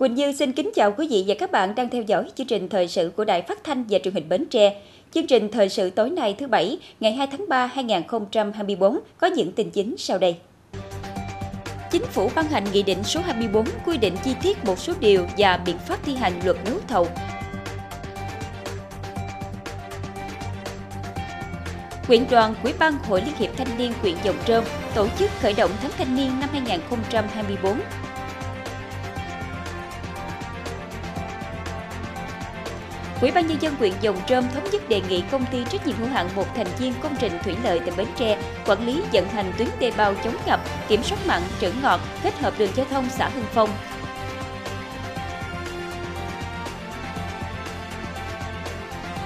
Quỳnh Như xin kính chào quý vị và các bạn đang theo dõi chương trình thời sự của Đài Phát thanh và Truyền hình Bến Tre. Chương trình thời sự tối nay thứ Bảy, ngày 2 tháng 3 2024 có những tin chính sau đây. Chính phủ ban hành Nghị định số 24 quy định chi tiết một số điều và biện pháp thi hành luật đấu thầu. Quyện đoàn Quỹ ban Hội Liên hiệp Thanh niên huyện Dòng Trơm tổ chức khởi động tháng thanh niên năm 2024 Ủy ban nhân dân huyện Dòng Trơm thống nhất đề nghị công ty trách nhiệm hữu hạn một thành viên công trình thủy lợi tỉnh Bến Tre quản lý vận hành tuyến đê bao chống ngập, kiểm soát mặn, trữ ngọt, kết hợp đường giao thông xã Hưng Phong.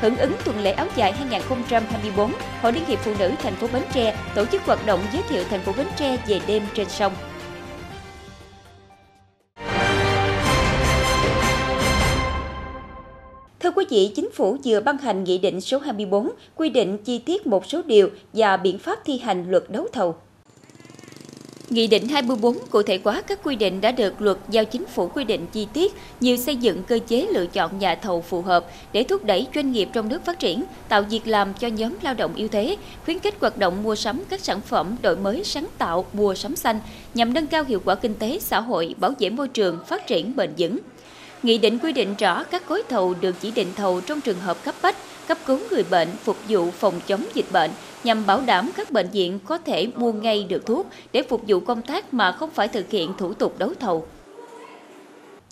Hưởng ứng tuần lễ áo dài 2024, Hội Liên hiệp Phụ nữ thành phố Bến Tre tổ chức hoạt động giới thiệu thành phố Bến Tre về đêm trên sông. Chỉ Chính phủ vừa ban hành Nghị định số 24 quy định chi tiết một số điều và biện pháp thi hành luật đấu thầu. Nghị định 24 cụ thể hóa các quy định đã được luật giao chính phủ quy định chi tiết như xây dựng cơ chế lựa chọn nhà thầu phù hợp để thúc đẩy doanh nghiệp trong nước phát triển, tạo việc làm cho nhóm lao động yếu thế, khuyến khích hoạt động mua sắm các sản phẩm đổi mới sáng tạo, mua sắm xanh nhằm nâng cao hiệu quả kinh tế, xã hội, bảo vệ môi trường, phát triển bền vững. Nghị định quy định rõ các gói thầu được chỉ định thầu trong trường hợp cấp bách, cấp cứu người bệnh, phục vụ phòng chống dịch bệnh nhằm bảo đảm các bệnh viện có thể mua ngay được thuốc để phục vụ công tác mà không phải thực hiện thủ tục đấu thầu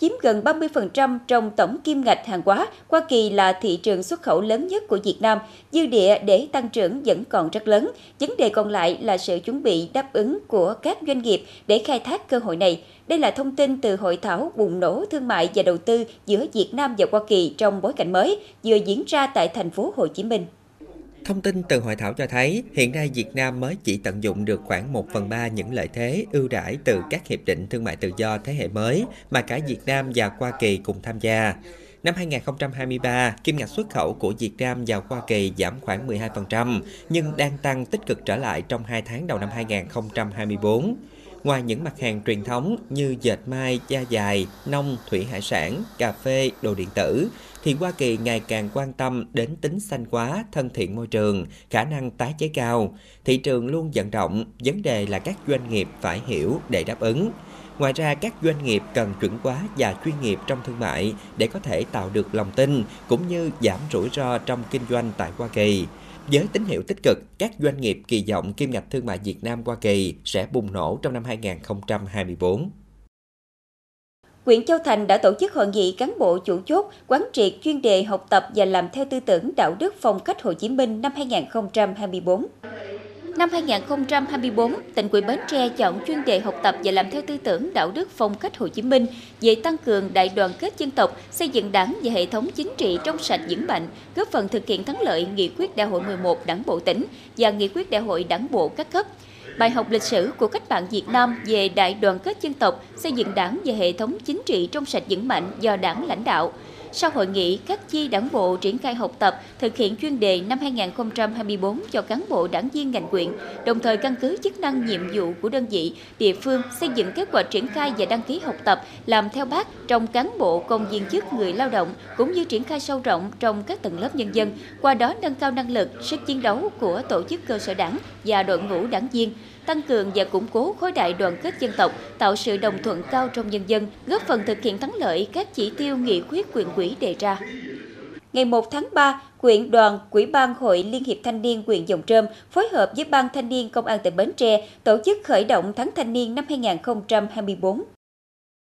chiếm gần 30% trong tổng kim ngạch hàng hóa. Hoa Kỳ là thị trường xuất khẩu lớn nhất của Việt Nam, dư địa để tăng trưởng vẫn còn rất lớn. Vấn đề còn lại là sự chuẩn bị đáp ứng của các doanh nghiệp để khai thác cơ hội này. Đây là thông tin từ hội thảo bùng nổ thương mại và đầu tư giữa Việt Nam và Hoa Kỳ trong bối cảnh mới vừa diễn ra tại thành phố Hồ Chí Minh. Thông tin từ hội thảo cho thấy, hiện nay Việt Nam mới chỉ tận dụng được khoảng 1 phần 3 những lợi thế ưu đãi từ các hiệp định thương mại tự do thế hệ mới mà cả Việt Nam và Hoa Kỳ cùng tham gia. Năm 2023, kim ngạch xuất khẩu của Việt Nam vào Hoa Kỳ giảm khoảng 12%, nhưng đang tăng tích cực trở lại trong 2 tháng đầu năm 2024. Ngoài những mặt hàng truyền thống như dệt may, da dài, nông, thủy hải sản, cà phê, đồ điện tử, thì Hoa Kỳ ngày càng quan tâm đến tính xanh hóa, thân thiện môi trường, khả năng tái chế cao. Thị trường luôn vận động, vấn đề là các doanh nghiệp phải hiểu để đáp ứng. Ngoài ra, các doanh nghiệp cần chuẩn hóa và chuyên nghiệp trong thương mại để có thể tạo được lòng tin cũng như giảm rủi ro trong kinh doanh tại Hoa Kỳ. Với tín hiệu tích cực, các doanh nghiệp kỳ vọng kim ngạch thương mại Việt Nam Hoa Kỳ sẽ bùng nổ trong năm 2024. Quyện Châu Thành đã tổ chức hội nghị cán bộ chủ chốt quán triệt chuyên đề học tập và làm theo tư tưởng đạo đức phong cách Hồ Chí Minh năm 2024. Năm 2024, tỉnh ủy Bến Tre chọn chuyên đề học tập và làm theo tư tưởng đạo đức phong cách Hồ Chí Minh về tăng cường đại đoàn kết dân tộc, xây dựng đảng và hệ thống chính trị trong sạch vững mạnh, góp phần thực hiện thắng lợi nghị quyết đại hội 11 đảng bộ tỉnh và nghị quyết đại hội đảng bộ các cấp. Bài học lịch sử của cách mạng Việt Nam về đại đoàn kết dân tộc, xây dựng đảng và hệ thống chính trị trong sạch vững mạnh do đảng lãnh đạo, sau hội nghị, các chi đảng bộ triển khai học tập, thực hiện chuyên đề năm 2024 cho cán bộ đảng viên ngành quyện, đồng thời căn cứ chức năng nhiệm vụ của đơn vị, địa phương xây dựng kết quả triển khai và đăng ký học tập, làm theo bác trong cán bộ công viên chức người lao động, cũng như triển khai sâu rộng trong các tầng lớp nhân dân, qua đó nâng cao năng lực, sức chiến đấu của tổ chức cơ sở đảng và đội ngũ đảng viên, tăng cường và củng cố khối đại đoàn kết dân tộc, tạo sự đồng thuận cao trong nhân dân, góp phần thực hiện thắng lợi các chỉ tiêu nghị quyết quyền quỹ đề ra. Ngày 1 tháng 3, quyện đoàn Quỹ ban Hội Liên hiệp Thanh niên huyện Dòng Trơm phối hợp với Ban Thanh niên Công an tỉnh Bến Tre tổ chức khởi động tháng thanh niên năm 2024.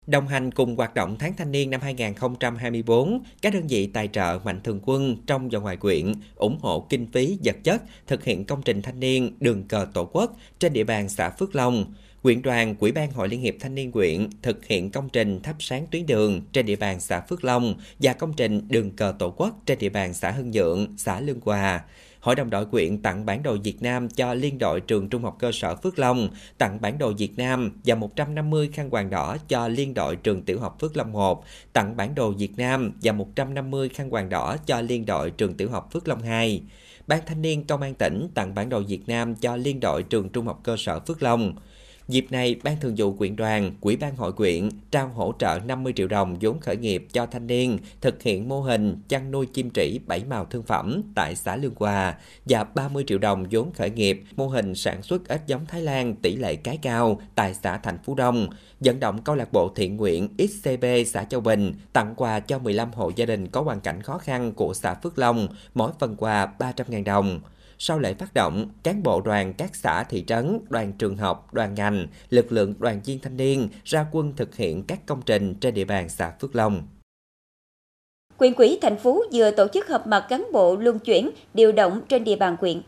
Đồng hành cùng hoạt động tháng thanh niên năm 2024, các đơn vị tài trợ mạnh thường quân trong và ngoài quyện ủng hộ kinh phí vật chất thực hiện công trình thanh niên đường cờ tổ quốc trên địa bàn xã Phước Long. Quyện đoàn Quỹ ban Hội Liên hiệp Thanh niên quyện thực hiện công trình thắp sáng tuyến đường trên địa bàn xã Phước Long và công trình đường cờ tổ quốc trên địa bàn xã Hưng Nhượng, xã Lương Hòa. Hội đồng đội quyện tặng bản đồ Việt Nam cho Liên đội trường Trung học cơ sở Phước Long, tặng bản đồ Việt Nam và 150 khăn quàng đỏ cho Liên đội trường tiểu học Phước Long 1, tặng bản đồ Việt Nam và 150 khăn quàng đỏ cho Liên đội trường tiểu học Phước Long 2. Ban thanh niên công an tỉnh tặng bản đồ Việt Nam cho Liên đội trường Trung học cơ sở Phước Long. Dịp này, Ban Thường vụ quyện đoàn, Quỹ ban hội quyện trao hỗ trợ 50 triệu đồng vốn khởi nghiệp cho thanh niên thực hiện mô hình chăn nuôi chim trĩ bảy màu thương phẩm tại xã Lương Hòa và 30 triệu đồng vốn khởi nghiệp mô hình sản xuất ếch giống Thái Lan tỷ lệ cái cao tại xã Thành Phú Đông, dẫn động câu lạc bộ thiện nguyện XCB xã Châu Bình tặng quà cho 15 hộ gia đình có hoàn cảnh khó khăn của xã Phước Long, mỗi phần quà 300.000 đồng. Sau lễ phát động, cán bộ đoàn các xã thị trấn, đoàn trường học, đoàn ngành, lực lượng đoàn viên thanh niên ra quân thực hiện các công trình trên địa bàn xã Phước Long. Quyện quỹ thành phố vừa tổ chức họp mặt cán bộ luân chuyển, điều động trên địa bàn quyện.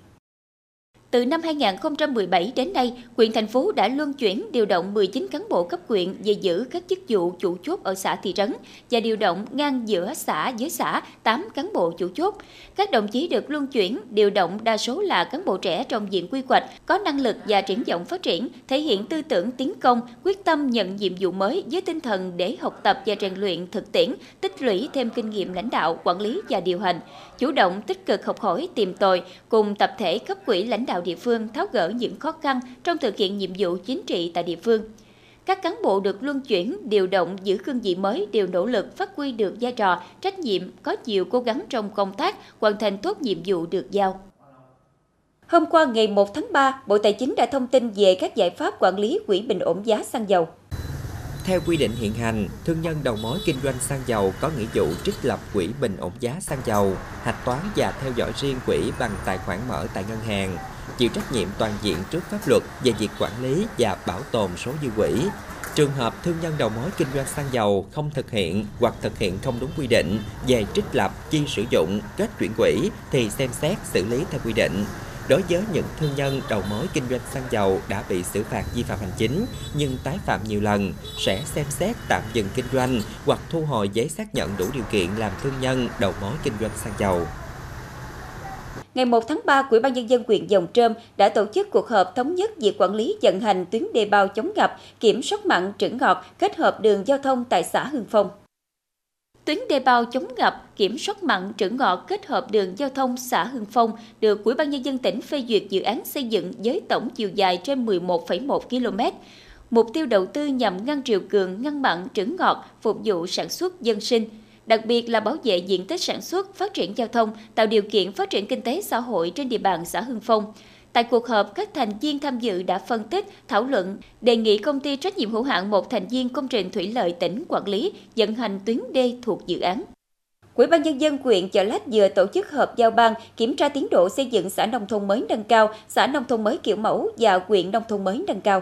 Từ năm 2017 đến nay, huyện thành phố đã luân chuyển điều động 19 cán bộ cấp quyện về giữ các chức vụ chủ chốt ở xã thị trấn và điều động ngang giữa xã với xã 8 cán bộ chủ chốt. Các đồng chí được luân chuyển, điều động đa số là cán bộ trẻ trong diện quy hoạch, có năng lực và triển vọng phát triển, thể hiện tư tưởng tiến công, quyết tâm nhận nhiệm vụ mới với tinh thần để học tập và rèn luyện thực tiễn, tích lũy thêm kinh nghiệm lãnh đạo, quản lý và điều hành, chủ động tích cực học hỏi, tìm tòi cùng tập thể cấp quỹ lãnh đạo địa phương tháo gỡ những khó khăn trong thực hiện nhiệm vụ chính trị tại địa phương. Các cán bộ được luân chuyển, điều động giữ cương vị mới đều nỗ lực phát huy được vai trò, trách nhiệm, có nhiều cố gắng trong công tác, hoàn thành tốt nhiệm vụ được giao. Hôm qua ngày 1 tháng 3, Bộ Tài chính đã thông tin về các giải pháp quản lý quỹ bình ổn giá xăng dầu. Theo quy định hiện hành, thương nhân đầu mối kinh doanh xăng dầu có nghĩa vụ trích lập quỹ bình ổn giá xăng dầu, hạch toán và theo dõi riêng quỹ bằng tài khoản mở tại ngân hàng, chịu trách nhiệm toàn diện trước pháp luật về việc quản lý và bảo tồn số dư quỹ. Trường hợp thương nhân đầu mối kinh doanh xăng dầu không thực hiện hoặc thực hiện không đúng quy định về trích lập, chi sử dụng, kết chuyển quỹ thì xem xét xử lý theo quy định. Đối với những thương nhân đầu mối kinh doanh xăng dầu đã bị xử phạt vi phạm hành chính nhưng tái phạm nhiều lần sẽ xem xét tạm dừng kinh doanh hoặc thu hồi giấy xác nhận đủ điều kiện làm thương nhân đầu mối kinh doanh xăng dầu. Ngày 1 tháng 3, Ủy ban nhân dân huyện Dòng Trơm đã tổ chức cuộc họp thống nhất việc quản lý vận hành tuyến đề bao chống ngập, kiểm soát mặn trữ ngọt kết hợp đường giao thông tại xã Hưng Phong. Tuyến đê bao chống ngập, kiểm soát mặn trữ ngọt kết hợp đường giao thông xã Hưng Phong được Ủy ban nhân dân tỉnh phê duyệt dự án xây dựng với tổng chiều dài trên 11,1 km. Mục tiêu đầu tư nhằm ngăn triều cường, ngăn mặn trữ ngọt, phục vụ sản xuất dân sinh – đặc biệt là bảo vệ diện tích sản xuất, phát triển giao thông, tạo điều kiện phát triển kinh tế xã hội trên địa bàn xã Hưng Phong. Tại cuộc họp, các thành viên tham dự đã phân tích, thảo luận, đề nghị công ty trách nhiệm hữu hạn một thành viên công trình thủy lợi tỉnh quản lý vận hành tuyến đê thuộc dự án. Ủy ban nhân dân huyện Chợ Lách vừa tổ chức họp giao ban kiểm tra tiến độ xây dựng xã nông thôn mới nâng cao, xã nông thôn mới kiểu mẫu và huyện nông thôn mới nâng cao.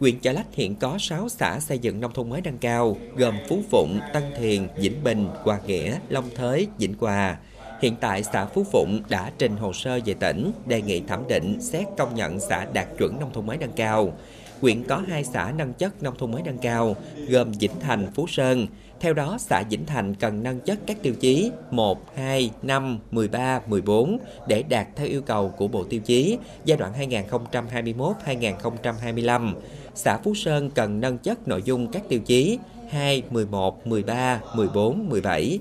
Huyện Chợ Lách hiện có 6 xã xây dựng nông thôn mới nâng cao, gồm Phú Phụng, Tân Thiền, Vĩnh Bình, Hòa Nghĩa, Long Thới, Vĩnh Hòa. Hiện tại xã Phú Phụng đã trình hồ sơ về tỉnh, đề nghị thẩm định xét công nhận xã đạt chuẩn nông thôn mới nâng cao. Huyện có hai xã nâng chất nông thôn mới nâng cao, gồm Vĩnh Thành, Phú Sơn. Theo đó, xã Vĩnh Thành cần nâng chất các tiêu chí 1, 2, 5, 13, 14 để đạt theo yêu cầu của Bộ Tiêu chí giai đoạn 2021-2025 xã Phú Sơn cần nâng chất nội dung các tiêu chí 2, 11, 13, 14, 17.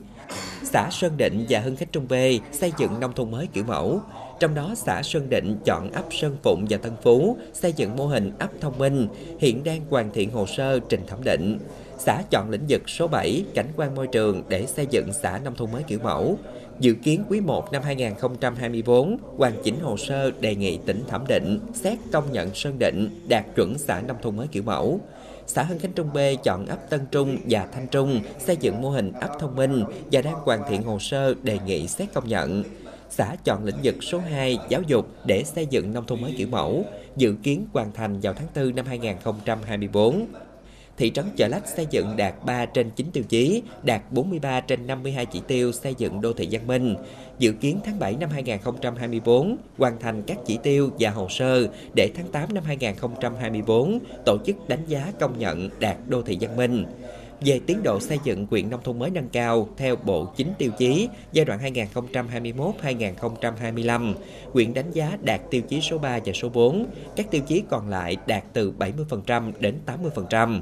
Xã Sơn Định và Hưng Khách Trung B xây dựng nông thôn mới kiểu mẫu. Trong đó xã Sơn Định chọn ấp Sơn Phụng và Tân Phú xây dựng mô hình ấp thông minh, hiện đang hoàn thiện hồ sơ trình thẩm định. Xã chọn lĩnh vực số 7 cảnh quan môi trường để xây dựng xã nông thôn mới kiểu mẫu. Dự kiến quý 1 năm 2024 hoàn chỉnh hồ sơ đề nghị tỉnh thẩm định, xét công nhận Sơn Định đạt chuẩn xã nông thôn mới kiểu mẫu. Xã Hưng Khánh Trung B chọn ấp Tân Trung và Thanh Trung xây dựng mô hình ấp thông minh và đang hoàn thiện hồ sơ đề nghị xét công nhận. Xã chọn lĩnh vực số 2 giáo dục để xây dựng nông thôn mới kiểu mẫu, dự kiến hoàn thành vào tháng 4 năm 2024 thị trấn Chợ Lách xây dựng đạt 3 trên 9 tiêu chí, đạt 43 trên 52 chỉ tiêu xây dựng đô thị văn minh. Dự kiến tháng 7 năm 2024 hoàn thành các chỉ tiêu và hồ sơ để tháng 8 năm 2024 tổ chức đánh giá công nhận đạt đô thị văn minh về tiến độ xây dựng quyện nông thôn mới nâng cao theo bộ chính tiêu chí giai đoạn 2021-2025, quyện đánh giá đạt tiêu chí số 3 và số 4, các tiêu chí còn lại đạt từ 70% đến 80%.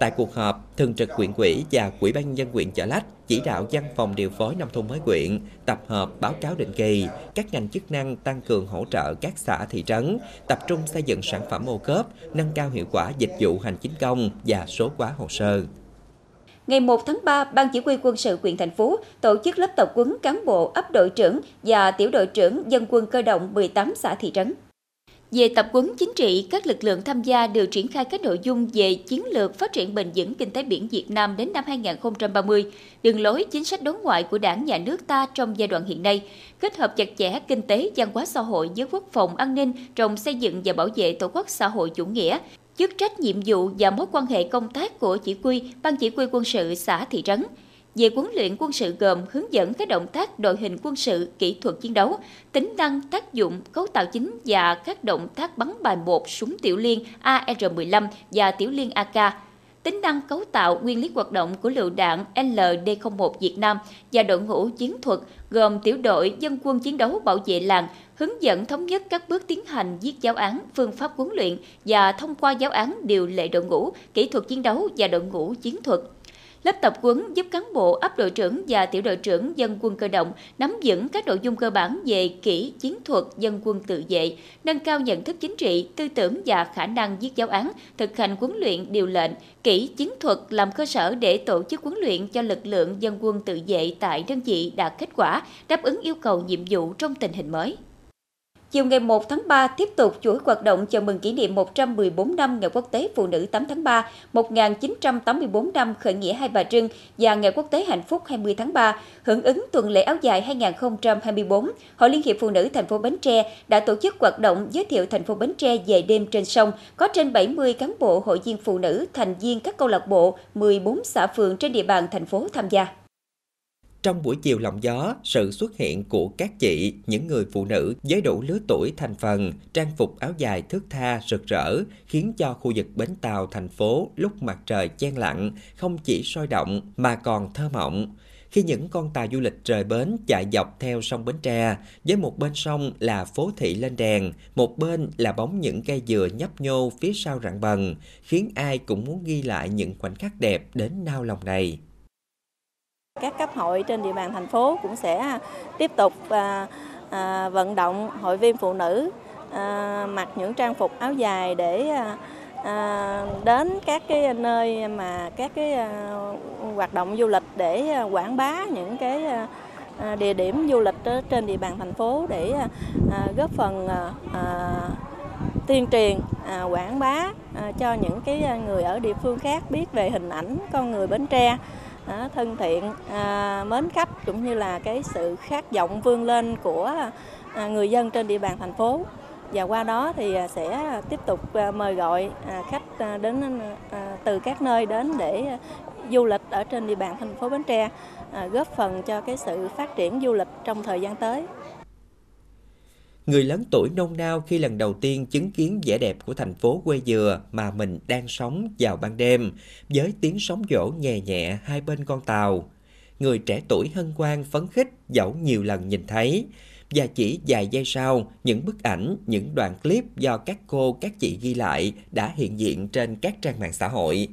Tại cuộc họp, Thường trực quyện quỹ và Quỹ ban nhân dân quyện Chợ Lách chỉ đạo văn phòng điều phối nông thôn mới quyện tập hợp báo cáo định kỳ, các ngành chức năng tăng cường hỗ trợ các xã thị trấn, tập trung xây dựng sản phẩm ô cốp, nâng cao hiệu quả dịch vụ hành chính công và số hóa hồ sơ. Ngày 1 tháng 3, Ban Chỉ huy quân sự huyện thành phố tổ chức lớp tập huấn cán bộ ấp đội trưởng và tiểu đội trưởng dân quân cơ động 18 xã thị trấn. Về tập huấn chính trị, các lực lượng tham gia đều triển khai các nội dung về chiến lược phát triển bền vững kinh tế biển Việt Nam đến năm 2030, đường lối chính sách đối ngoại của Đảng nhà nước ta trong giai đoạn hiện nay, kết hợp chặt chẽ kinh tế, văn hóa xã hội với quốc phòng an ninh trong xây dựng và bảo vệ tổ quốc xã hội chủ nghĩa, chức trách nhiệm vụ và mối quan hệ công tác của chỉ huy ban chỉ huy quân sự xã thị trấn về huấn luyện quân sự gồm hướng dẫn các động tác đội hình quân sự, kỹ thuật chiến đấu, tính năng tác dụng, cấu tạo chính và các động tác bắn bài một súng tiểu liên AR-15 và tiểu liên AK, tính năng cấu tạo nguyên lý hoạt động của lựu đạn LD-01 Việt Nam và đội ngũ chiến thuật gồm tiểu đội dân quân chiến đấu bảo vệ làng, hướng dẫn thống nhất các bước tiến hành viết giáo án, phương pháp huấn luyện và thông qua giáo án điều lệ đội ngũ, kỹ thuật chiến đấu và đội ngũ chiến thuật. Lớp tập huấn giúp cán bộ ấp đội trưởng và tiểu đội trưởng dân quân cơ động nắm vững các nội dung cơ bản về kỹ chiến thuật dân quân tự vệ, nâng cao nhận thức chính trị, tư tưởng và khả năng viết giáo án, thực hành huấn luyện điều lệnh, kỹ chiến thuật làm cơ sở để tổ chức huấn luyện cho lực lượng dân quân tự vệ tại đơn vị đạt kết quả, đáp ứng yêu cầu nhiệm vụ trong tình hình mới. Chiều ngày 1 tháng 3 tiếp tục chuỗi hoạt động chào mừng kỷ niệm 114 năm Ngày Quốc tế Phụ nữ 8 tháng 3, 1984 năm khởi nghĩa Hai Bà Trưng và Ngày Quốc tế Hạnh phúc 20 tháng 3. Hưởng ứng tuần lễ áo dài 2024, Hội Liên hiệp Phụ nữ thành phố Bến Tre đã tổ chức hoạt động giới thiệu thành phố Bến Tre về đêm trên sông. Có trên 70 cán bộ hội viên phụ nữ, thành viên các câu lạc bộ, 14 xã phường trên địa bàn thành phố tham gia. Trong buổi chiều lòng gió, sự xuất hiện của các chị, những người phụ nữ với đủ lứa tuổi thành phần, trang phục áo dài thước tha, rực rỡ, khiến cho khu vực bến tàu thành phố lúc mặt trời chen lặng không chỉ sôi động mà còn thơ mộng. Khi những con tàu du lịch rời bến chạy dọc theo sông Bến Tre, với một bên sông là phố thị lên đèn, một bên là bóng những cây dừa nhấp nhô phía sau rặng bần, khiến ai cũng muốn ghi lại những khoảnh khắc đẹp đến nao lòng này. Các cấp hội trên địa bàn thành phố cũng sẽ tiếp tục à, à, vận động hội viên phụ nữ à, mặc những trang phục áo dài để à, à, đến các cái nơi mà các cái à, hoạt động du lịch để à, quảng bá những cái à, à địa điểm du lịch trên địa bàn thành phố để à, à, góp phần à, à, tuyên truyền à, quảng bá à, cho những cái người ở địa phương khác biết về hình ảnh con người Bến Tre thân thiện, à, mến khách cũng như là cái sự khát vọng vươn lên của à, người dân trên địa bàn thành phố và qua đó thì à, sẽ tiếp tục mời gọi khách đến từ các nơi đến để du lịch ở trên địa bàn thành phố Bến Tre góp phần cho cái sự phát triển du lịch trong thời gian tới. Người lớn tuổi nôn nao khi lần đầu tiên chứng kiến vẻ đẹp của thành phố quê dừa mà mình đang sống vào ban đêm, với tiếng sóng vỗ nhẹ nhẹ hai bên con tàu. Người trẻ tuổi hân hoan phấn khích dẫu nhiều lần nhìn thấy. Và chỉ vài giây sau, những bức ảnh, những đoạn clip do các cô, các chị ghi lại đã hiện diện trên các trang mạng xã hội.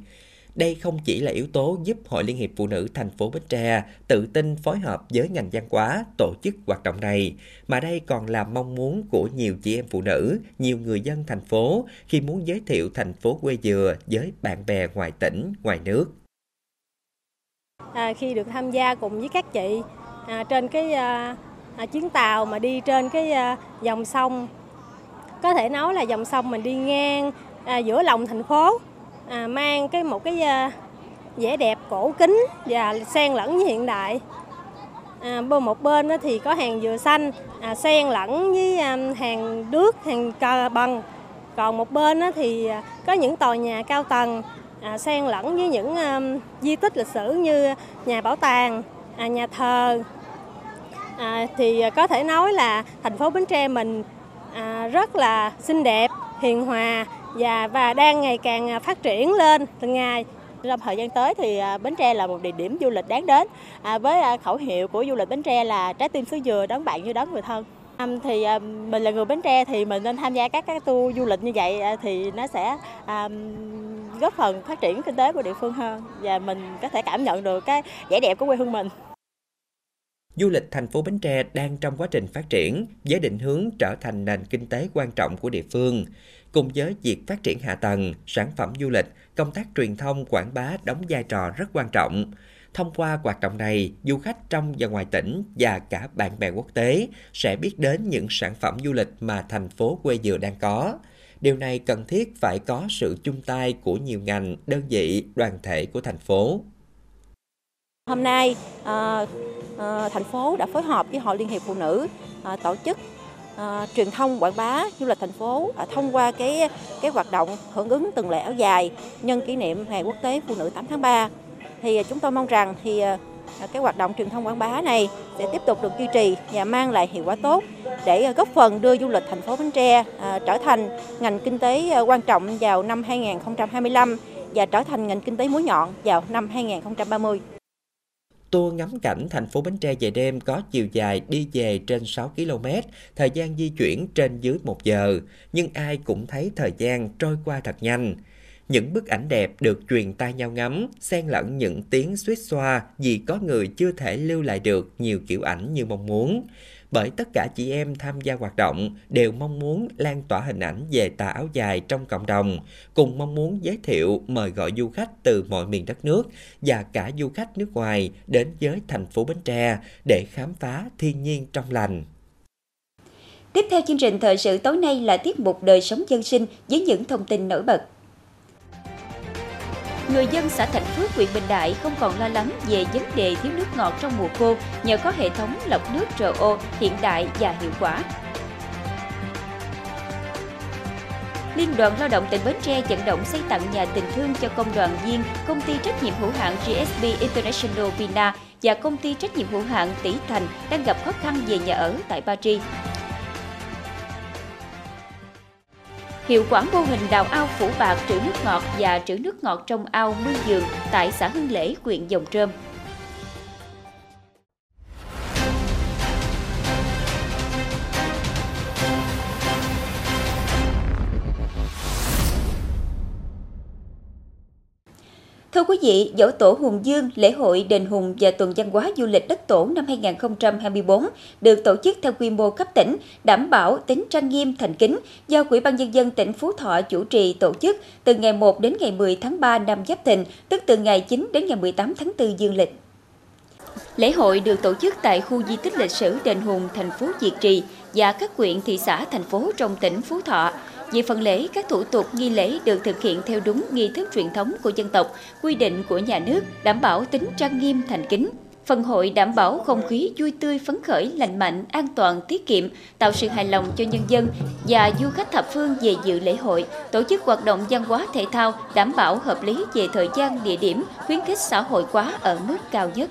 Đây không chỉ là yếu tố giúp Hội Liên hiệp Phụ nữ thành phố Bến Tre tự tin phối hợp với ngành văn hóa tổ chức hoạt động này, mà đây còn là mong muốn của nhiều chị em phụ nữ, nhiều người dân thành phố khi muốn giới thiệu thành phố quê dừa với bạn bè ngoài tỉnh, ngoài nước. À, khi được tham gia cùng với các chị à, trên cái à, à, chuyến tàu mà đi trên cái à, dòng sông, có thể nói là dòng sông mình đi ngang à, giữa lòng thành phố à, mang cái một cái à, vẻ đẹp cổ kính và xen lẫn với hiện đại. À, một bên thì có hàng dừa xanh à, xen lẫn với à, hàng đước, hàng cờ bằng. Còn một bên thì à, có những tòa nhà cao tầng à, xen lẫn với những à, di tích lịch sử như nhà bảo tàng à, nhà thờ. À, thì à, có thể nói là thành phố Bến Tre mình à, rất là xinh đẹp hiền hòa và và đang ngày càng à, phát triển lên từng ngày. Trong thời gian tới thì à, Bến Tre là một địa điểm du lịch đáng đến à, với à, khẩu hiệu của du lịch Bến Tre là trái tim xứ dừa đón bạn như đón người thân. thì mình là người Bến Tre thì mình nên tham gia các các tour du lịch như vậy thì nó sẽ góp phần phát triển kinh tế của địa phương hơn và mình có thể cảm nhận được cái vẻ đẹp của quê hương mình. Du lịch thành phố Bến Tre đang trong quá trình phát triển với định hướng trở thành nền kinh tế quan trọng của địa phương. Cùng với việc phát triển hạ tầng, sản phẩm du lịch, công tác truyền thông quảng bá đóng vai trò rất quan trọng. Thông qua hoạt động này, du khách trong và ngoài tỉnh và cả bạn bè quốc tế sẽ biết đến những sản phẩm du lịch mà thành phố quê dừa đang có. Điều này cần thiết phải có sự chung tay của nhiều ngành, đơn vị, đoàn thể của thành phố. Hôm nay, à, à, thành phố đã phối hợp với Hội Liên hiệp Phụ nữ à, tổ chức uh, truyền thông quảng bá du lịch thành phố uh, thông qua cái cái hoạt động hưởng ứng tuần lễ áo dài nhân kỷ niệm Ngày Quốc tế Phụ nữ 8 tháng 3. Thì à, chúng tôi mong rằng thì uh, cái hoạt động truyền thông quảng bá này sẽ tiếp tục được duy trì và mang lại hiệu quả tốt để góp phần đưa du lịch thành phố Bến Tre uh, trở thành ngành kinh tế quan trọng vào năm 2025 và trở thành ngành kinh tế mũi nhọn vào năm 2030. Tour ngắm cảnh thành phố Bến Tre về đêm có chiều dài đi về trên 6 km, thời gian di chuyển trên dưới 1 giờ, nhưng ai cũng thấy thời gian trôi qua thật nhanh. Những bức ảnh đẹp được truyền tay nhau ngắm, xen lẫn những tiếng suýt xoa vì có người chưa thể lưu lại được nhiều kiểu ảnh như mong muốn bởi tất cả chị em tham gia hoạt động đều mong muốn lan tỏa hình ảnh về tà áo dài trong cộng đồng, cùng mong muốn giới thiệu mời gọi du khách từ mọi miền đất nước và cả du khách nước ngoài đến với thành phố Bến Tre để khám phá thiên nhiên trong lành. Tiếp theo chương trình thời sự tối nay là tiết mục đời sống dân sinh với những thông tin nổi bật người dân xã Thạnh Phước, huyện Bình Đại không còn lo lắng về vấn đề thiếu nước ngọt trong mùa khô nhờ có hệ thống lọc nước RO hiện đại và hiệu quả. Liên đoàn Lao động tỉnh Bến Tre vận động xây tặng nhà tình thương cho công đoàn viên công ty trách nhiệm hữu hạn GSB International Vina và công ty trách nhiệm hữu hạn Tỷ Thành đang gặp khó khăn về nhà ở tại Paris. Hiệu quả mô hình đào ao phủ bạc trữ nước ngọt và trữ nước ngọt trong ao Mương Dường tại xã Hưng Lễ, huyện Dòng Trơm. Thưa quý vị, dỗ tổ Hùng Dương, lễ hội đền Hùng và tuần văn hóa du lịch đất tổ năm 2024 được tổ chức theo quy mô cấp tỉnh, đảm bảo tính trang nghiêm thành kính do Quỹ ban nhân dân tỉnh Phú Thọ chủ trì tổ chức từ ngày 1 đến ngày 10 tháng 3 năm Giáp Thìn, tức từ ngày 9 đến ngày 18 tháng 4 dương lịch. Lễ hội được tổ chức tại khu di tích lịch sử Đền Hùng, thành phố diệt Trì và các huyện, thị xã, thành phố trong tỉnh Phú Thọ về phần lễ, các thủ tục nghi lễ được thực hiện theo đúng nghi thức truyền thống của dân tộc, quy định của nhà nước, đảm bảo tính trang nghiêm thành kính. Phần hội đảm bảo không khí vui tươi phấn khởi, lành mạnh, an toàn, tiết kiệm, tạo sự hài lòng cho nhân dân và du khách thập phương về dự lễ hội, tổ chức hoạt động văn hóa thể thao, đảm bảo hợp lý về thời gian, địa điểm, khuyến khích xã hội hóa ở mức cao nhất.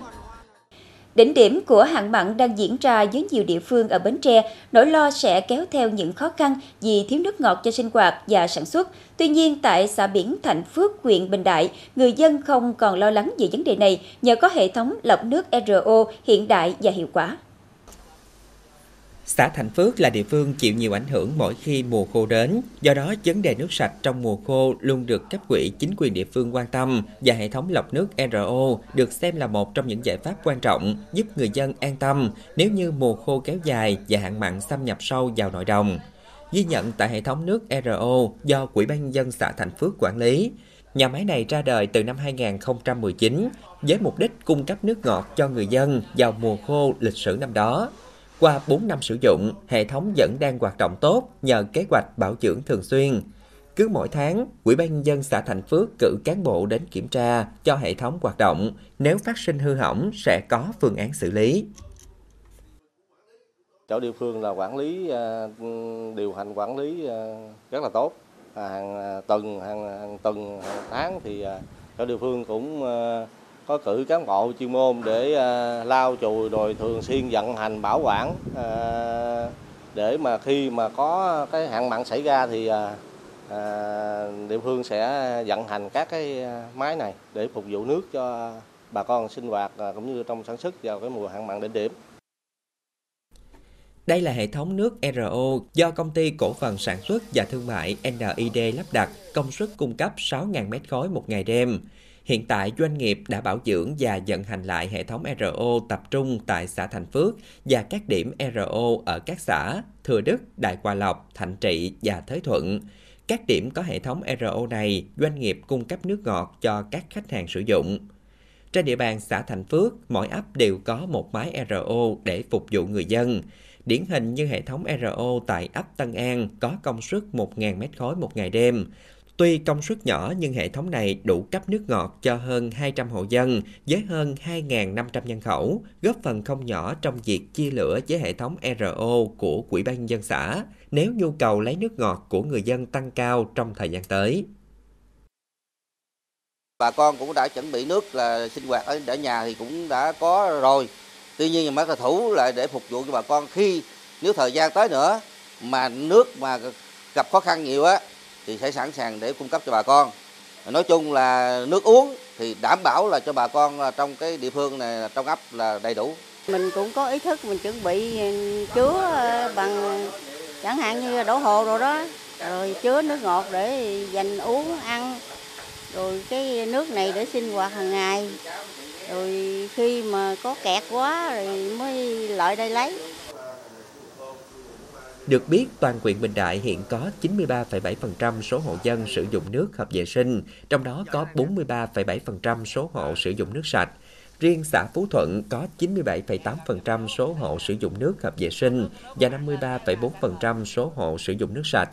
Đỉnh điểm của hạn mặn đang diễn ra dưới nhiều địa phương ở Bến Tre, nỗi lo sẽ kéo theo những khó khăn vì thiếu nước ngọt cho sinh hoạt và sản xuất. Tuy nhiên, tại xã biển Thạnh Phước, huyện Bình Đại, người dân không còn lo lắng về vấn đề này nhờ có hệ thống lọc nước RO hiện đại và hiệu quả. Xã Thành Phước là địa phương chịu nhiều ảnh hưởng mỗi khi mùa khô đến, do đó vấn đề nước sạch trong mùa khô luôn được cấp quỹ chính quyền địa phương quan tâm và hệ thống lọc nước RO được xem là một trong những giải pháp quan trọng giúp người dân an tâm nếu như mùa khô kéo dài và hạn mặn xâm nhập sâu vào nội đồng. Ghi nhận tại hệ thống nước RO do Quỹ ban dân xã Thành Phước quản lý, Nhà máy này ra đời từ năm 2019 với mục đích cung cấp nước ngọt cho người dân vào mùa khô lịch sử năm đó. Qua 4 năm sử dụng, hệ thống vẫn đang hoạt động tốt nhờ kế hoạch bảo dưỡng thường xuyên. Cứ mỗi tháng, Ủy ban nhân dân xã Thành Phước cử cán bộ đến kiểm tra cho hệ thống hoạt động. Nếu phát sinh hư hỏng sẽ có phương án xử lý. Chỗ địa phương là quản lý à, điều hành quản lý à, rất là tốt. À, hàng à, tuần, hàng, hàng tuần, hàng tháng thì chỗ địa phương cũng có cử cán bộ chuyên môn để uh, lau chùi rồi thường xuyên vận hành bảo quản ờ, để mà khi mà có cái hạn mặn xảy ra thì ờ, địa phương sẽ vận hành các cái máy này để phục vụ nước cho bà con sinh hoạt cũng như trong sản xuất vào cái mùa hạn mặn đỉnh điểm. Đây là hệ thống nước RO do công ty cổ phần sản xuất và thương mại NID lắp đặt, công suất cung cấp 6.000 mét khối một ngày đêm. Hiện tại, doanh nghiệp đã bảo dưỡng và vận hành lại hệ thống RO tập trung tại xã Thành Phước và các điểm RO ở các xã Thừa Đức, Đại Hòa Lộc, Thạnh Trị và Thới Thuận. Các điểm có hệ thống RO này, doanh nghiệp cung cấp nước ngọt cho các khách hàng sử dụng. Trên địa bàn xã Thành Phước, mỗi ấp đều có một máy RO để phục vụ người dân. Điển hình như hệ thống RO tại ấp Tân An có công suất 1.000 m khối một ngày đêm. Tuy công suất nhỏ nhưng hệ thống này đủ cấp nước ngọt cho hơn 200 hộ dân với hơn 2.500 nhân khẩu, góp phần không nhỏ trong việc chia lửa với hệ thống RO của Quỹ ban dân xã nếu nhu cầu lấy nước ngọt của người dân tăng cao trong thời gian tới. Bà con cũng đã chuẩn bị nước là sinh hoạt ở để nhà thì cũng đã có rồi. Tuy nhiên mà cái thủ lại để phục vụ cho bà con khi nếu thời gian tới nữa mà nước mà gặp khó khăn nhiều á thì sẽ sẵn sàng để cung cấp cho bà con. Nói chung là nước uống thì đảm bảo là cho bà con trong cái địa phương này trong ấp là đầy đủ. Mình cũng có ý thức mình chuẩn bị chứa ờ, bằng chẳng hạn như đổ hồ rồi đó, rồi chứa nước ngọt để dành uống ăn, rồi cái nước này để sinh hoạt hàng ngày, rồi khi mà có kẹt quá rồi mới lại đây lấy. Được biết, toàn huyện Bình Đại hiện có 93,7% số hộ dân sử dụng nước hợp vệ sinh, trong đó có 43,7% số hộ sử dụng nước sạch. Riêng xã Phú Thuận có 97,8% số hộ sử dụng nước hợp vệ sinh và 53,4% số hộ sử dụng nước sạch.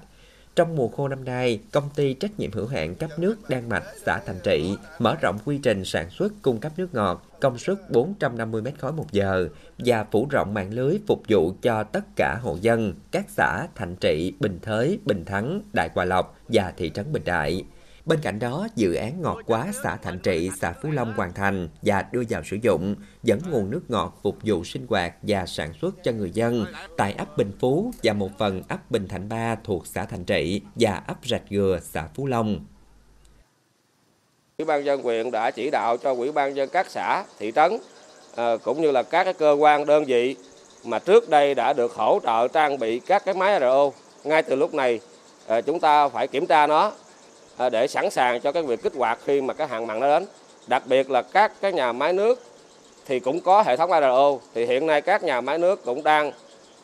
Trong mùa khô năm nay, công ty trách nhiệm hữu hạn cấp nước Đan Mạch, xã Thành Trị mở rộng quy trình sản xuất cung cấp nước ngọt công suất 450 m khối một giờ và phủ rộng mạng lưới phục vụ cho tất cả hộ dân các xã Thành Trị, Bình Thới, Bình Thắng, Đại Hòa Lộc và thị trấn Bình Đại. Bên cạnh đó, dự án ngọt quá xã Thạnh Trị, xã Phú Long hoàn thành và đưa vào sử dụng, dẫn nguồn nước ngọt phục vụ sinh hoạt và sản xuất cho người dân tại ấp Bình Phú và một phần ấp Bình Thạnh Ba thuộc xã Thạnh Trị và ấp Rạch Gừa, xã Phú Long. Ủy ban dân huyện đã chỉ đạo cho ủy ban dân các xã, thị trấn ờ, cũng như là các cơ quan đơn vị mà trước đây đã được hỗ trợ trang bị các cái máy RO. Ngay từ lúc này ờ, chúng ta phải kiểm tra nó À, để sẵn sàng cho cái việc kích hoạt khi mà cái hạn mặn nó đến. Đặc biệt là các cái nhà máy nước thì cũng có hệ thống ARO thì hiện nay các nhà máy nước cũng đang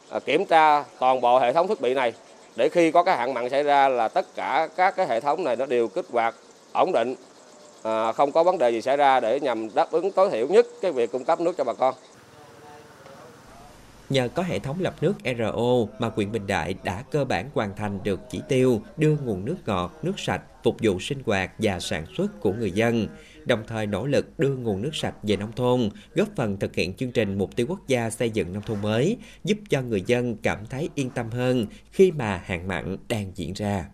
à, kiểm tra toàn bộ hệ thống thiết bị này để khi có cái hạn mặn xảy ra là tất cả các cái hệ thống này nó đều kích hoạt ổn định à, không có vấn đề gì xảy ra để nhằm đáp ứng tối thiểu nhất cái việc cung cấp nước cho bà con. Nhờ có hệ thống lọc nước RO mà huyện Bình Đại đã cơ bản hoàn thành được chỉ tiêu đưa nguồn nước ngọt, nước sạch phục vụ sinh hoạt và sản xuất của người dân, đồng thời nỗ lực đưa nguồn nước sạch về nông thôn, góp phần thực hiện chương trình mục tiêu quốc gia xây dựng nông thôn mới, giúp cho người dân cảm thấy yên tâm hơn khi mà hạn mặn đang diễn ra.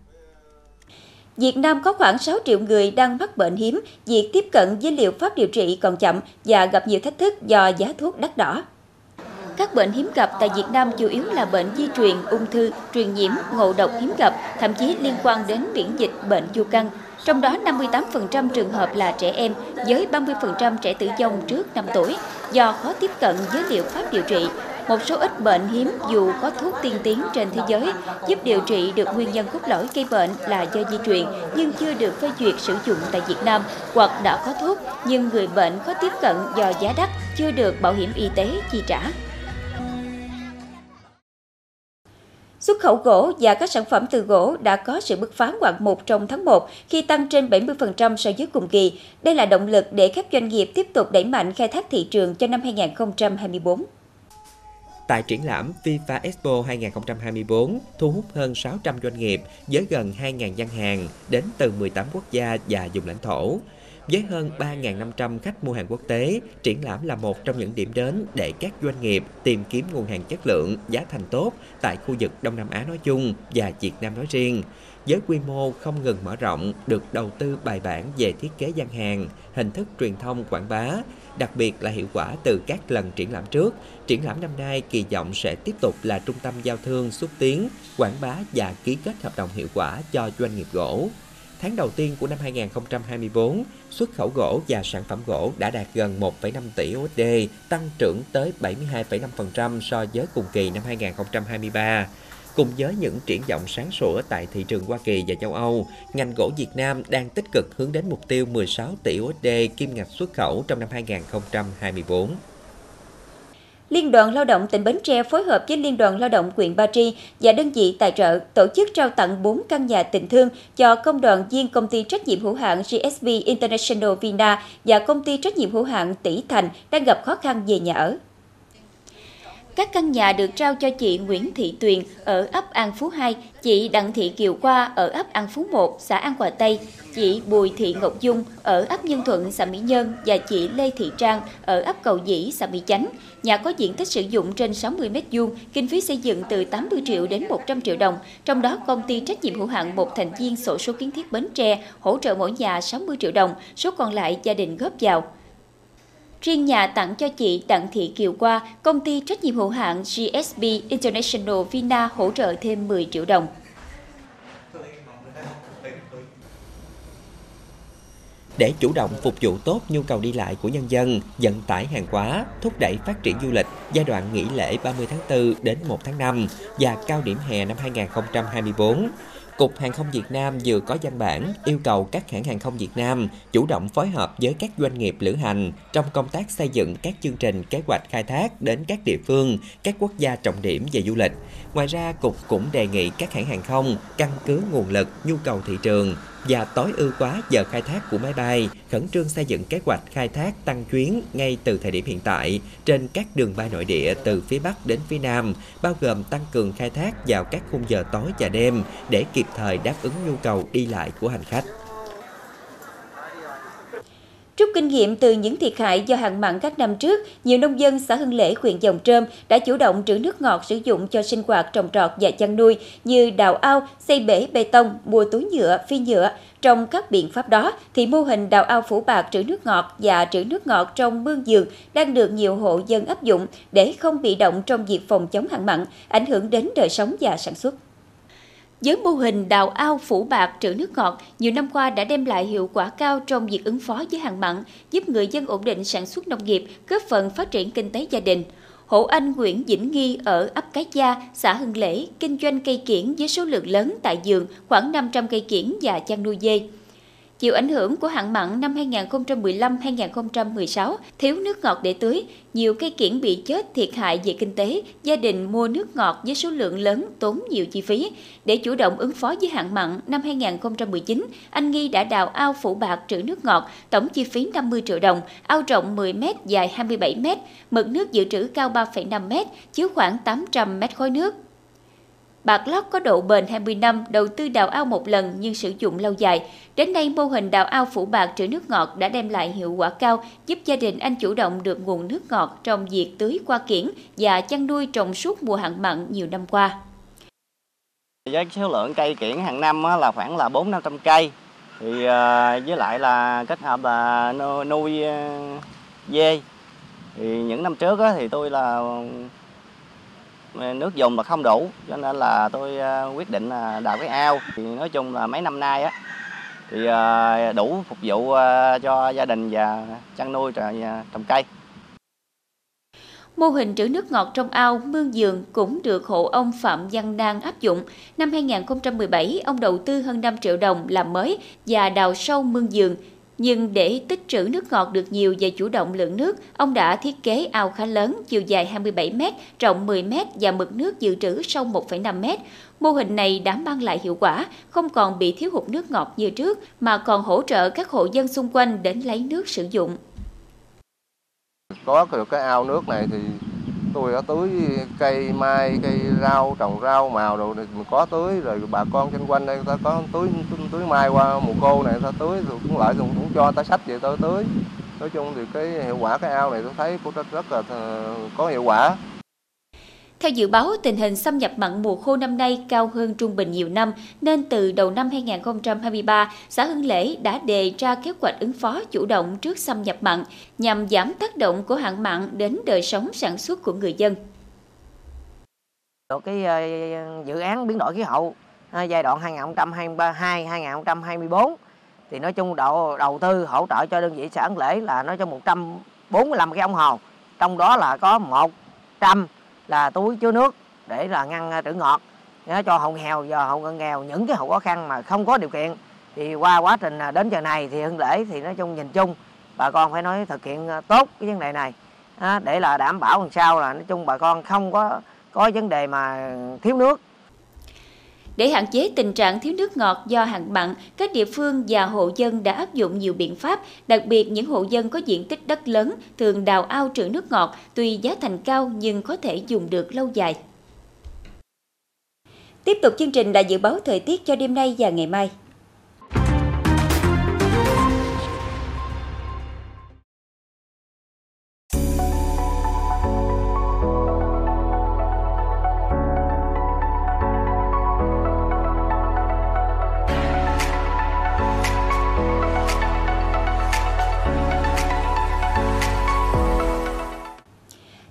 Việt Nam có khoảng 6 triệu người đang mắc bệnh hiếm, việc tiếp cận với liệu pháp điều trị còn chậm và gặp nhiều thách thức do giá thuốc đắt đỏ. Các bệnh hiếm gặp tại Việt Nam chủ yếu là bệnh di truyền, ung thư, truyền nhiễm, ngộ độc hiếm gặp, thậm chí liên quan đến miễn dịch, bệnh du căn. Trong đó 58% trường hợp là trẻ em, với 30% trẻ tử vong trước 5 tuổi do khó tiếp cận với liệu pháp điều trị. Một số ít bệnh hiếm dù có thuốc tiên tiến trên thế giới giúp điều trị được nguyên nhân cốt lõi gây bệnh là do di truyền nhưng chưa được phê duyệt sử dụng tại Việt Nam hoặc đã có thuốc nhưng người bệnh khó tiếp cận do giá đắt chưa được bảo hiểm y tế chi trả. Xuất khẩu gỗ và các sản phẩm từ gỗ đã có sự bứt phá ngoạn mục trong tháng 1 khi tăng trên 70% so với cùng kỳ. Đây là động lực để các doanh nghiệp tiếp tục đẩy mạnh khai thác thị trường cho năm 2024. Tại triển lãm FIFA Expo 2024 thu hút hơn 600 doanh nghiệp với gần 2.000 gian hàng đến từ 18 quốc gia và vùng lãnh thổ. Với hơn 3.500 khách mua hàng quốc tế, triển lãm là một trong những điểm đến để các doanh nghiệp tìm kiếm nguồn hàng chất lượng, giá thành tốt tại khu vực Đông Nam Á nói chung và Việt Nam nói riêng. Với quy mô không ngừng mở rộng, được đầu tư bài bản về thiết kế gian hàng, hình thức truyền thông quảng bá, đặc biệt là hiệu quả từ các lần triển lãm trước. Triển lãm năm nay kỳ vọng sẽ tiếp tục là trung tâm giao thương xúc tiến, quảng bá và ký kết hợp đồng hiệu quả cho doanh nghiệp gỗ tháng đầu tiên của năm 2024, xuất khẩu gỗ và sản phẩm gỗ đã đạt gần 1,5 tỷ USD, tăng trưởng tới 72,5% so với cùng kỳ năm 2023. Cùng với những triển vọng sáng sủa tại thị trường Hoa Kỳ và châu Âu, ngành gỗ Việt Nam đang tích cực hướng đến mục tiêu 16 tỷ USD kim ngạch xuất khẩu trong năm 2024. Liên đoàn Lao động tỉnh Bến Tre phối hợp với Liên đoàn Lao động huyện Ba Tri và đơn vị tài trợ tổ chức trao tặng 4 căn nhà tình thương cho công đoàn viên công ty trách nhiệm hữu hạn GSB International Vina và công ty trách nhiệm hữu hạn Tỷ Thành đang gặp khó khăn về nhà ở. Các căn nhà được trao cho chị Nguyễn Thị Tuyền ở ấp An Phú 2, chị Đặng Thị Kiều Qua ở ấp An Phú 1, xã An Hòa Tây, chị Bùi Thị Ngọc Dung ở ấp Nhân Thuận, xã Mỹ Nhân và chị Lê Thị Trang ở ấp Cầu Dĩ, xã Mỹ Chánh. Nhà có diện tích sử dụng trên 60 m2, kinh phí xây dựng từ 80 triệu đến 100 triệu đồng. Trong đó, công ty trách nhiệm hữu hạn một thành viên sổ số kiến thiết Bến Tre hỗ trợ mỗi nhà 60 triệu đồng, số còn lại gia đình góp vào. Riêng nhà tặng cho chị Đặng Thị Kiều Qua, công ty trách nhiệm hữu hạn GSB International Vina hỗ trợ thêm 10 triệu đồng. Để chủ động phục vụ tốt nhu cầu đi lại của nhân dân, vận tải hàng hóa, thúc đẩy phát triển du lịch giai đoạn nghỉ lễ 30 tháng 4 đến 1 tháng 5 và cao điểm hè năm 2024, Cục Hàng không Việt Nam vừa có văn bản yêu cầu các hãng hàng không Việt Nam chủ động phối hợp với các doanh nghiệp lữ hành trong công tác xây dựng các chương trình kế hoạch khai thác đến các địa phương, các quốc gia trọng điểm về du lịch. Ngoài ra, Cục cũng đề nghị các hãng hàng không căn cứ nguồn lực, nhu cầu thị trường, và tối ưu quá giờ khai thác của máy bay, khẩn trương xây dựng kế hoạch khai thác tăng chuyến ngay từ thời điểm hiện tại trên các đường bay nội địa từ phía Bắc đến phía Nam, bao gồm tăng cường khai thác vào các khung giờ tối và đêm để kịp thời đáp ứng nhu cầu đi lại của hành khách. Rút kinh nghiệm từ những thiệt hại do hạn mặn các năm trước, nhiều nông dân xã Hưng Lễ, huyện Dòng Trơm đã chủ động trữ nước ngọt sử dụng cho sinh hoạt trồng trọt và chăn nuôi như đào ao, xây bể bê tông, mua túi nhựa, phi nhựa. Trong các biện pháp đó, thì mô hình đào ao phủ bạc trữ nước ngọt và trữ nước ngọt trong mương giường đang được nhiều hộ dân áp dụng để không bị động trong việc phòng chống hạn mặn, ảnh hưởng đến đời sống và sản xuất. Với mô hình đào ao phủ bạc trữ nước ngọt, nhiều năm qua đã đem lại hiệu quả cao trong việc ứng phó với hạn mặn, giúp người dân ổn định sản xuất nông nghiệp, góp phần phát triển kinh tế gia đình. Hộ anh Nguyễn Vĩnh Nghi ở ấp Cái Gia, xã Hưng Lễ, kinh doanh cây kiển với số lượng lớn tại giường, khoảng 500 cây kiển và chăn nuôi dê. Chịu ảnh hưởng của hạn mặn năm 2015-2016, thiếu nước ngọt để tưới, nhiều cây kiển bị chết thiệt hại về kinh tế, gia đình mua nước ngọt với số lượng lớn tốn nhiều chi phí. Để chủ động ứng phó với hạn mặn, năm 2019, anh Nghi đã đào ao phủ bạc trữ nước ngọt, tổng chi phí 50 triệu đồng, ao rộng 10 m dài 27 m, mực nước dự trữ cao 3,5 m, chứa khoảng 800 m khối nước. Bạc lót có độ bền 20 năm, đầu tư đào ao một lần nhưng sử dụng lâu dài. Đến nay, mô hình đào ao phủ bạc trữ nước ngọt đã đem lại hiệu quả cao, giúp gia đình anh chủ động được nguồn nước ngọt trong việc tưới qua kiển và chăn nuôi trồng suốt mùa hạn mặn nhiều năm qua. Với số lượng cây kiển hàng năm là khoảng là 4 500 cây. Thì à, với lại là kết hợp là nuôi à, dê. Thì những năm trước thì tôi là nước dùng là không đủ cho nên là tôi à, quyết định là đào cái ao. Thì nói chung là mấy năm nay á thì à, đủ phục vụ à, cho gia đình và chăn nuôi trồng cây. Mô hình trữ nước ngọt trong ao mương giường cũng được hộ ông Phạm Văn Đan áp dụng. Năm 2017, ông đầu tư hơn 5 triệu đồng làm mới và đào sâu mương giường nhưng để tích trữ nước ngọt được nhiều và chủ động lượng nước, ông đã thiết kế ao khá lớn, chiều dài 27 m, rộng 10 m và mực nước dự trữ sâu 1,5 m. Mô hình này đã mang lại hiệu quả, không còn bị thiếu hụt nước ngọt như trước, mà còn hỗ trợ các hộ dân xung quanh đến lấy nước sử dụng. Có được cái ao nước này thì tôi đã tưới cây mai cây rau trồng rau màu rồi mình có tưới. Rồi bà con xung quanh đây người ta có tưới tưới mai qua mùa khô này ta tưới rồi cũng lại cũng, cũng cho người ta sách vậy tôi tưới. Nói chung thì cái hiệu quả cái ao này tôi thấy cũng rất, rất là có hiệu quả theo dự báo, tình hình xâm nhập mặn mùa khô năm nay cao hơn trung bình nhiều năm, nên từ đầu năm 2023, xã Hưng Lễ đã đề ra kế hoạch ứng phó chủ động trước xâm nhập mặn nhằm giảm tác động của hạn mặn đến đời sống sản xuất của người dân. Cái ờ, dự án biến đổi khí hậu ờ, giai đoạn 2022-2024 thì nói chung độ đầu tư hỗ trợ cho đơn vị xã Hưng Lễ là nó cho 145 cái ông hồ trong đó là có 100 là túi chứa nước để là ngăn à, trữ ngọt. Để cho hộ nghèo và hộ nghèo, những cái hộ khó khăn mà không có điều kiện, thì qua quá trình à, đến giờ này thì Hưng Lễ thì nói chung nhìn chung, bà con phải nói thực hiện à, tốt cái vấn đề này. Để là đảm bảo làm sao là nói chung bà con không có có vấn đề mà thiếu nước để hạn chế tình trạng thiếu nước ngọt do hạn mặn, các địa phương và hộ dân đã áp dụng nhiều biện pháp, đặc biệt những hộ dân có diện tích đất lớn thường đào ao trữ nước ngọt, tuy giá thành cao nhưng có thể dùng được lâu dài. Tiếp tục chương trình là dự báo thời tiết cho đêm nay và ngày mai.